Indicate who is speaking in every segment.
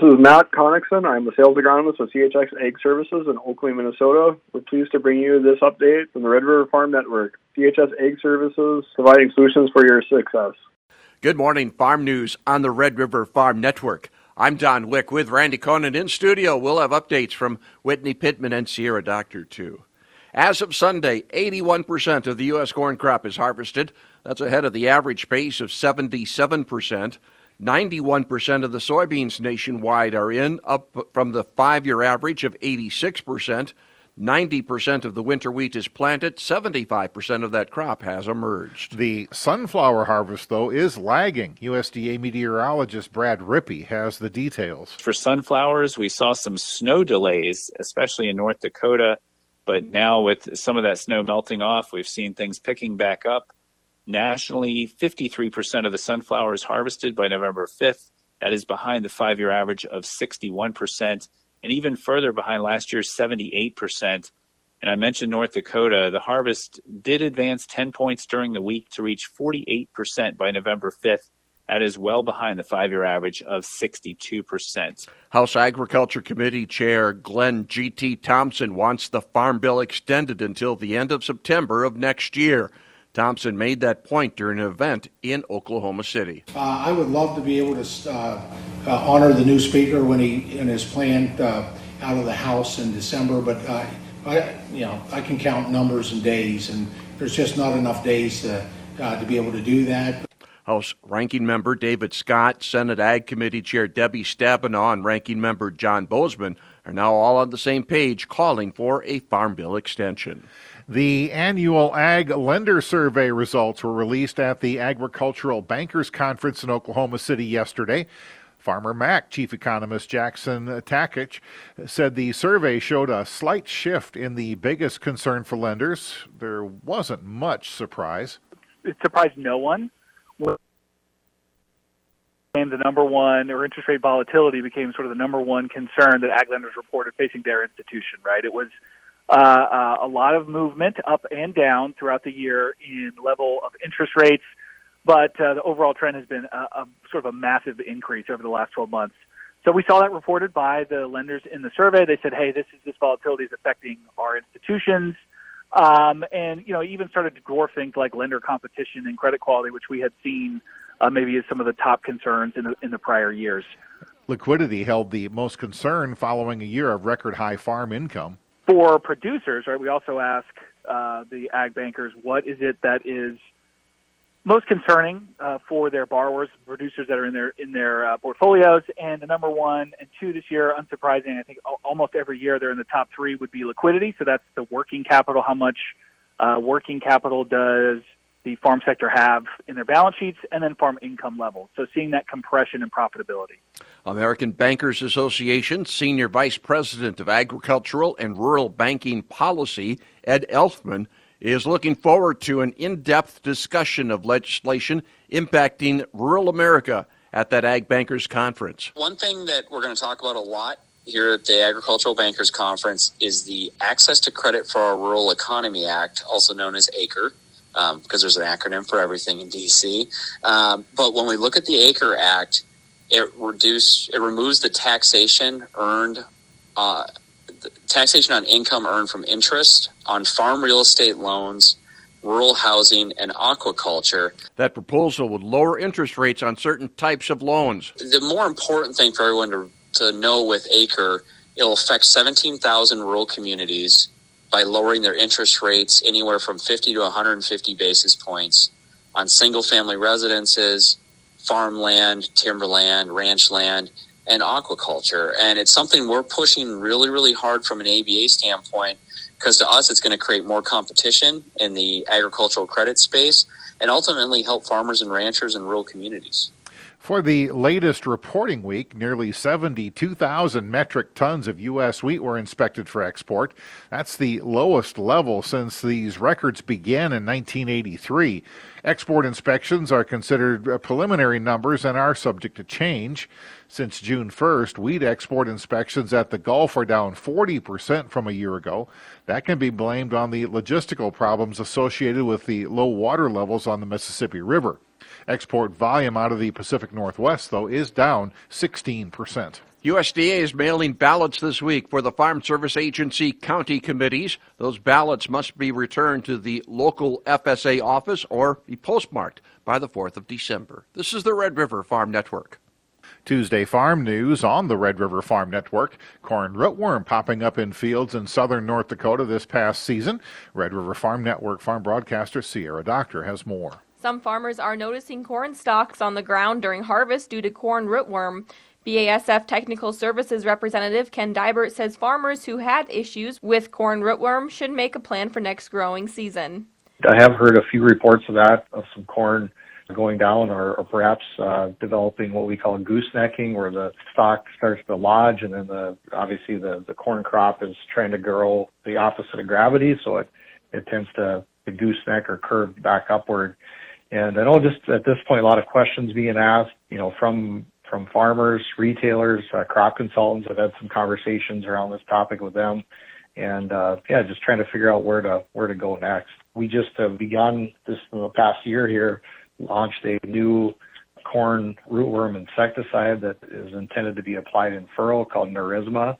Speaker 1: This is Matt Connickson. I'm the sales agronomist with CHS Ag Services in Oakley, Minnesota. We're pleased to bring you this update from the Red River Farm Network. CHS Ag Services providing solutions for your success.
Speaker 2: Good morning, Farm News on the Red River Farm Network. I'm Don Wick with Randy Koenen in studio. We'll have updates from Whitney Pittman and Sierra Doctor, too. As of Sunday, 81% of the U.S. corn crop is harvested. That's ahead of the average pace of 77%. 91% of the soybeans nationwide are in, up from the five year average of 86%. 90% of the winter wheat is planted, 75% of that crop has emerged.
Speaker 3: The sunflower harvest, though, is lagging. USDA meteorologist Brad Rippey has the details.
Speaker 4: For sunflowers, we saw some snow delays, especially in North Dakota, but now with some of that snow melting off, we've seen things picking back up. Nationally, 53% of the sunflowers harvested by November 5th. That is behind the five year average of 61%, and even further behind last year's 78%. And I mentioned North Dakota. The harvest did advance 10 points during the week to reach 48% by November 5th. That is well behind the five year average of 62%.
Speaker 2: House Agriculture Committee Chair Glenn G.T. Thompson wants the Farm Bill extended until the end of September of next year. Thompson made that point during an event in Oklahoma City.
Speaker 5: Uh, I would love to be able to uh, uh, honor the new speaker when he in his planned uh, out of the House in December, but uh, I, you know, I can count numbers and days, and there's just not enough days to, uh, to be able to do that.
Speaker 2: House Ranking Member David Scott, Senate Ag Committee Chair Debbie Stabenow, and Ranking Member John Boozman are now all on the same page calling for a Farm Bill extension.
Speaker 3: The annual Ag Lender Survey results were released at the Agricultural Bankers Conference in Oklahoma City yesterday. Farmer Mac Chief Economist Jackson Takach said the survey showed a slight shift in the biggest concern for lenders. There wasn't much surprise.
Speaker 6: It surprised no one. And the number one, or interest rate volatility became sort of the number one concern that ag lenders reported facing their institution, right? It was uh, uh, a lot of movement up and down throughout the year in level of interest rates, but uh, the overall trend has been a, a sort of a massive increase over the last 12 months. So we saw that reported by the lenders in the survey. They said, "Hey, this is this volatility is affecting our institutions." Um, and you know, even started to dwarf things like lender competition and credit quality, which we had seen uh, maybe as some of the top concerns in the in the prior years.
Speaker 3: Liquidity held the most concern following a year of record high farm income
Speaker 6: for producers, right, we also ask uh, the ag bankers what is it that is most concerning uh, for their borrowers, producers that are in their in their uh, portfolios. And the number one and two this year, unsurprising, I think almost every year they're in the top three would be liquidity. So that's the working capital. How much uh, working capital does the farm sector have in their balance sheets, and then farm income levels. So seeing that compression in profitability.
Speaker 2: American Bankers Association Senior Vice President of Agricultural and Rural Banking Policy, Ed Elfman, is looking forward to an in depth discussion of legislation impacting rural America at that Ag Bankers Conference.
Speaker 7: One thing that we're going to talk about a lot here at the Agricultural Bankers Conference is the Access to Credit for Our Rural Economy Act, also known as ACRE um, because there's an acronym for everything in DC. Um, but when we look at the Acre Act, it reduce it removes the taxation earned. Uh, taxation on income earned from interest on farm real estate loans, rural housing, and aquaculture.
Speaker 2: That proposal would lower interest rates on certain types of loans.
Speaker 7: The more important thing for everyone to, to know with ACRE, it'll affect 17,000 rural communities by lowering their interest rates anywhere from 50 to 150 basis points on single family residences, farmland, timberland, ranch land, and aquaculture. And it's something we're pushing really, really hard from an ABA standpoint because to us it's going to create more competition in the agricultural credit space and ultimately help farmers and ranchers in rural communities.
Speaker 3: For the latest reporting week, nearly 72,000 metric tons of U.S. wheat were inspected for export. That's the lowest level since these records began in 1983. Export inspections are considered uh, preliminary numbers and are subject to change. Since June 1st, wheat export inspections at the Gulf are down 40% from a year ago. That can be blamed on the logistical problems associated with the low water levels on the Mississippi River. Export volume out of the Pacific Northwest, though, is down 16%.
Speaker 2: USDA is mailing ballots this week for the Farm Service Agency county committees. Those ballots must be returned to the local FSA office or be postmarked by the 4th of December. This is the Red River Farm Network.
Speaker 3: Tuesday farm news on the Red River Farm Network. Corn rootworm popping up in fields in southern North Dakota this past season. Red River Farm Network farm broadcaster Sierra Doctor has more.
Speaker 8: Some farmers are noticing corn stalks on the ground during harvest due to corn rootworm. BASF Technical Services representative Ken Dibert says farmers who had issues with corn rootworm should make a plan for next growing season.
Speaker 9: I have heard a few reports of that, of some corn going down or, or perhaps uh, developing what we call goosenecking where the stalk starts to lodge and then the obviously the, the corn crop is trying to grow the opposite of gravity so it, it tends to, to gooseneck or curve back upward. And I know just at this point a lot of questions being asked, you know, from from farmers, retailers, uh, crop consultants. I've had some conversations around this topic with them, and uh, yeah, just trying to figure out where to where to go next. We just have begun this in the past year here, launched a new corn rootworm insecticide that is intended to be applied in furrow called Nerisma.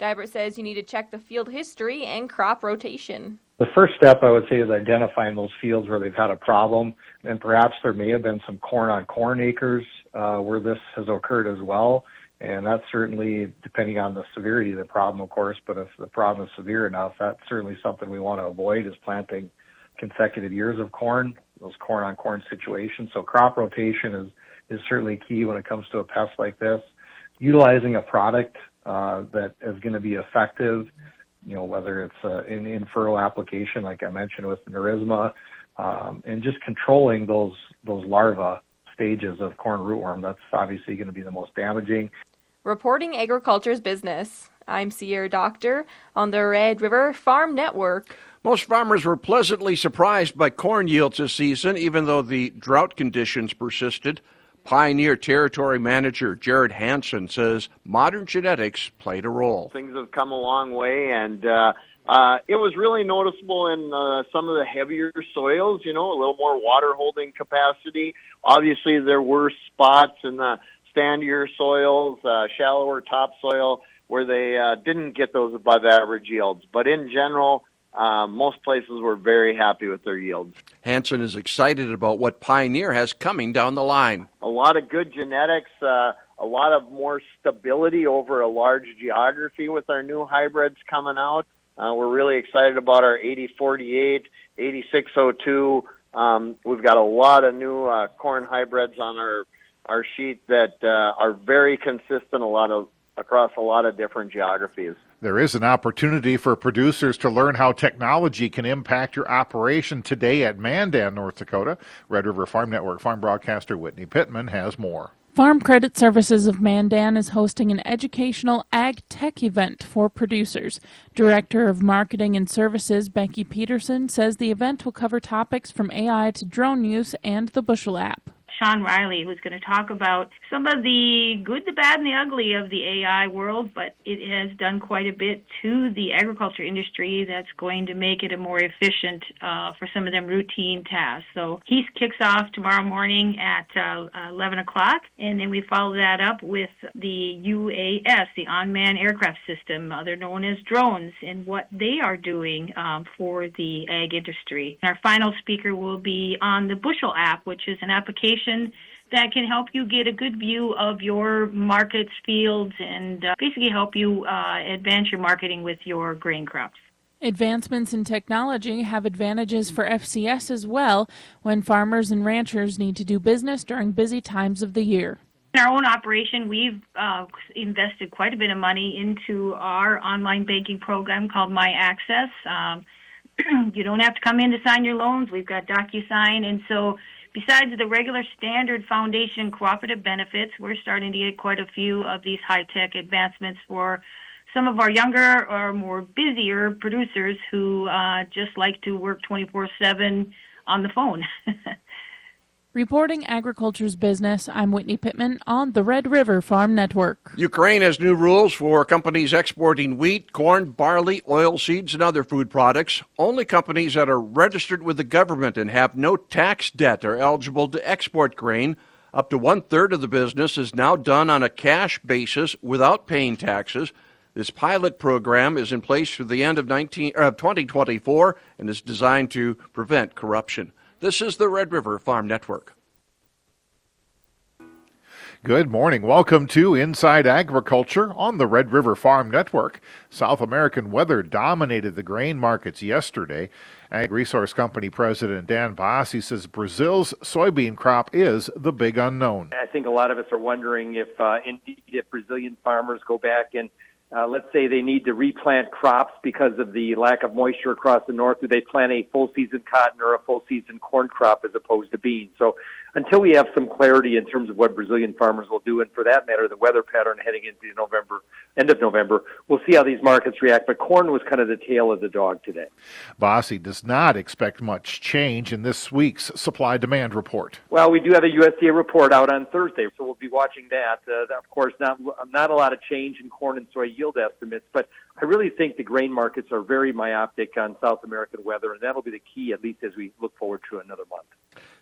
Speaker 8: Dibert says you need to check the field history and crop rotation.
Speaker 9: The first step I would say is identifying those fields where they've had a problem, and perhaps there may have been some corn on corn acres uh, where this has occurred as well. And that's certainly depending on the severity of the problem, of course. But if the problem is severe enough, that's certainly something we want to avoid is planting consecutive years of corn, those corn on corn situations. So crop rotation is is certainly key when it comes to a pest like this. Utilizing a product uh, that is going to be effective you know, whether it's uh, an in furrow application, like I mentioned with Nerisma, um, and just controlling those those larva stages of corn rootworm. That's obviously going to be the most damaging.
Speaker 8: Reporting agriculture's business. I'm Sierra Doctor on the Red River Farm Network.
Speaker 2: Most farmers were pleasantly surprised by corn yields this season, even though the drought conditions persisted. Pioneer Territory Manager Jared Hanson says modern genetics played a role.
Speaker 10: Things have come a long way, and uh, uh, it was really noticeable in uh, some of the heavier soils, you know, a little more water holding capacity. Obviously, there were spots in the sandier soils, uh, shallower topsoil, where they uh, didn't get those above average yields. But in general, uh, most places were very happy with their yields.
Speaker 2: Hanson is excited about what Pioneer has coming down the line.
Speaker 10: A lot of good genetics, uh, a lot of more stability over a large geography with our new hybrids coming out. Uh, we're really excited about our 8048, 8602. Um, we've got a lot of new uh, corn hybrids on our our sheet that uh, are very consistent. A lot of across a lot of different geographies.
Speaker 3: There is an opportunity for producers to learn how technology can impact your operation today at Mandan, North Dakota. Red River Farm Network farm broadcaster Whitney Pittman has more.
Speaker 11: Farm Credit Services of Mandan is hosting an educational ag tech event for producers. Director of Marketing and Services Becky Peterson says the event will cover topics from AI to drone use and the Bushel app.
Speaker 12: Sean Riley, who's going to talk about some of the good, the bad, and the ugly of the AI world, but it has done quite a bit to the agriculture industry that's going to make it a more efficient uh, for some of them routine tasks. So he kicks off tomorrow morning at uh, 11 o'clock, and then we follow that up with the UAS, the Unmanned Aircraft System, they're known as drones, and what they are doing um, for the ag industry. And our final speaker will be on the Bushel app, which is an application information that can help you get a good view of your markets, fields, and uh, basically help you uh, advance your marketing with your grain crops.
Speaker 11: Advancements in technology have advantages for FCS as well when farmers and ranchers need to do business during busy times of the year.
Speaker 12: In our own operation, we've uh, invested quite a bit of money into our online banking program called My Access. Um, you don't have to come in to sign your loans. We've got DocuSign, and so Besides the regular standard foundation cooperative benefits, we're starting to get quite a few of these high tech advancements for some of our younger or more busier producers who uh, just like to work 24 7 on the phone.
Speaker 11: Reporting agriculture's business, I'm Whitney Pittman on the Red River Farm Network.
Speaker 2: Ukraine has new rules for companies exporting wheat, corn, barley, oilseeds, and other food products. Only companies that are registered with the government and have no tax debt are eligible to export grain. Up to one third of the business is now done on a cash basis without paying taxes. This pilot program is in place through the end of 19, uh, 2024 and is designed to prevent corruption. This is the Red River Farm Network.
Speaker 3: Good morning. Welcome to Inside Agriculture on the Red River Farm Network. South American weather dominated the grain markets yesterday. Ag Resource Company President Dan Basse says Brazil's soybean crop is the big unknown.
Speaker 13: I think a lot of us are wondering if, uh, indeed, if Brazilian farmers go back and uh, let's say they need to replant crops because of the lack of moisture across the north. Do they plant a full season cotton or a full season corn crop as opposed to beans? So until we have some clarity in terms of what Brazilian farmers will do, and for that matter, the weather pattern heading into November, end of November, we'll see how these markets react. But corn was kind of the tail of the dog today.
Speaker 3: Basse does not expect much change in this week's supply demand report.
Speaker 13: Well, we do have a USDA report out on Thursday, so we'll be watching that. Uh, of course, not not a lot of change in corn and soy yield estimates, but I really think the grain markets are very myopic on South American weather, and that'll be the key, at least as we look forward to another month.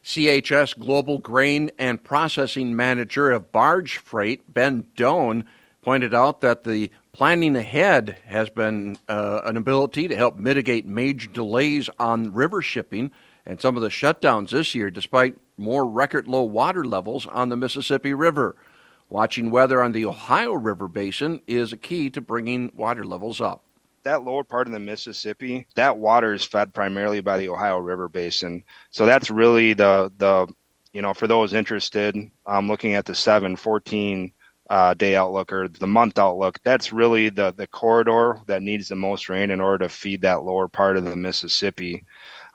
Speaker 2: CHS Global Grain and Processing Manager of Barge Freight, Ben Doan, pointed out that the planning ahead has been uh, an ability to help mitigate major delays on river shipping and some of the shutdowns this year, despite more record low water levels on the Mississippi River. Watching weather on the Ohio River Basin is a key to bringing water levels up
Speaker 14: that lower part of the Mississippi, that water is fed primarily by the Ohio River Basin. So that's really the the you know for those interested, um, looking at the 7, 14 uh, day outlook or the month outlook, that's really the the corridor that needs the most rain in order to feed that lower part of the Mississippi.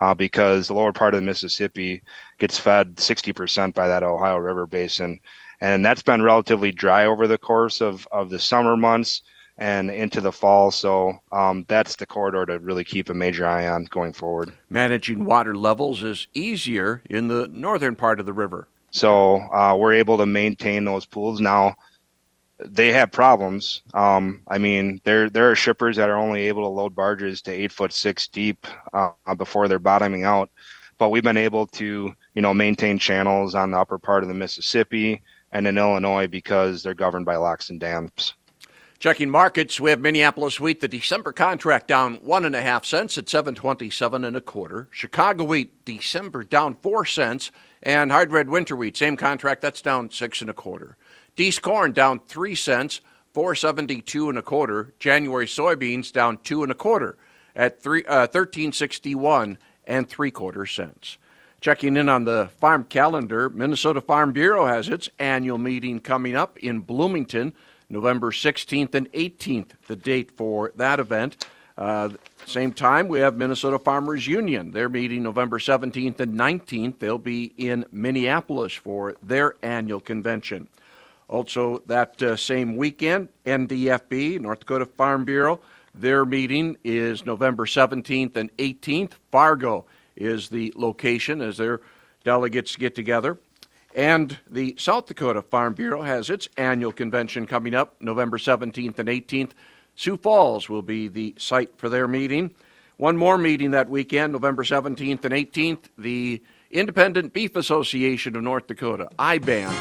Speaker 14: Uh, because the lower part of the Mississippi gets fed 60% by that Ohio River Basin. And that's been relatively dry over the course of, of the summer months and into the fall. So um, that's the corridor to really keep a major eye on going forward.
Speaker 2: Managing water levels is easier in the northern part of the river.
Speaker 14: So uh, we're able to maintain those pools now. They have problems. Um, I mean, there there are shippers that are only able to load barges to eight foot six deep uh, before they're bottoming out. But we've been able to, you know, maintain channels on the upper part of the Mississippi and in Illinois because they're governed by locks and dams.
Speaker 2: Checking markets, we have Minneapolis wheat, the December contract down one and a half cents at seven twenty-seven and a quarter. Chicago wheat, December down four cents, and hard red winter wheat, same contract, that's down six and a quarter. Dees corn down three cents, four seventy-two and a quarter. January soybeans down two and a quarter at three uh, thirteen sixty-one and three quarter cents. Checking in on the farm calendar, Minnesota Farm Bureau has its annual meeting coming up in Bloomington. November 16th and 18th, the date for that event. Uh, same time, we have Minnesota Farmers Union. They're meeting November 17th and 19th. They'll be in Minneapolis for their annual convention. Also, that uh, same weekend, NDFB, North Dakota Farm Bureau, their meeting is November 17th and 18th. Fargo is the location as their delegates get together. And the South Dakota Farm Bureau has its annual convention coming up November 17th and 18th. Sioux Falls will be the site for their meeting. One more meeting that weekend, November 17th and 18th, the Independent Beef Association of North Dakota, IBAN,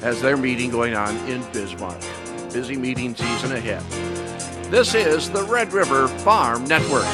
Speaker 2: has their meeting going on in Bismarck. Busy meeting season ahead. This is the Red River Farm Network.